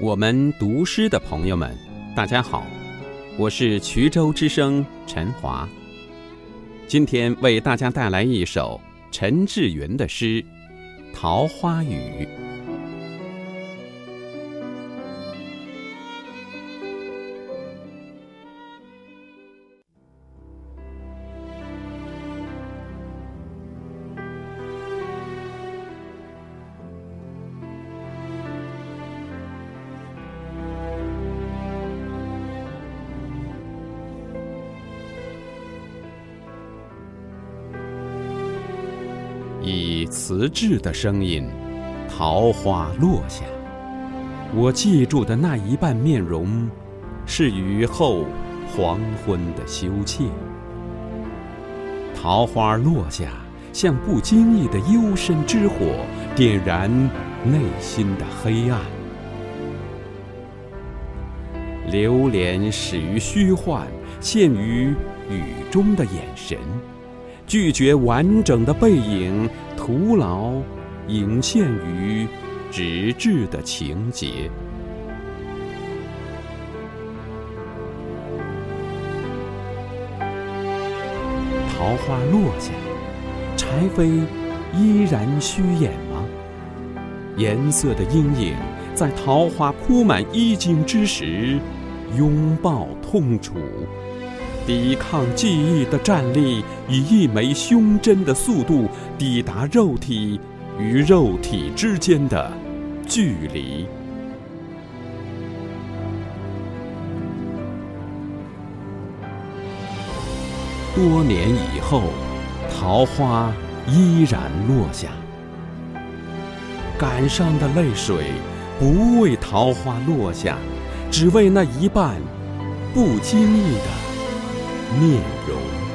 我们读诗的朋友们，大家好，我是衢州之声陈华。今天为大家带来一首陈志云的诗《桃花雨》。以瓷质的声音，桃花落下。我记住的那一半面容，是雨后黄昏的羞怯。桃花落下，像不经意的幽深之火，点燃内心的黑暗。流连始于虚幻，陷于雨中的眼神。拒绝完整的背影，徒劳隐现于纸质的情节。桃花落下，柴扉依然虚掩吗？颜色的阴影在桃花铺满衣襟之时，拥抱痛楚。抵抗记忆的战力，以一枚胸针的速度抵达肉体与肉体之间的距离。多年以后，桃花依然落下，感伤的泪水不为桃花落下，只为那一半不经意的。面容。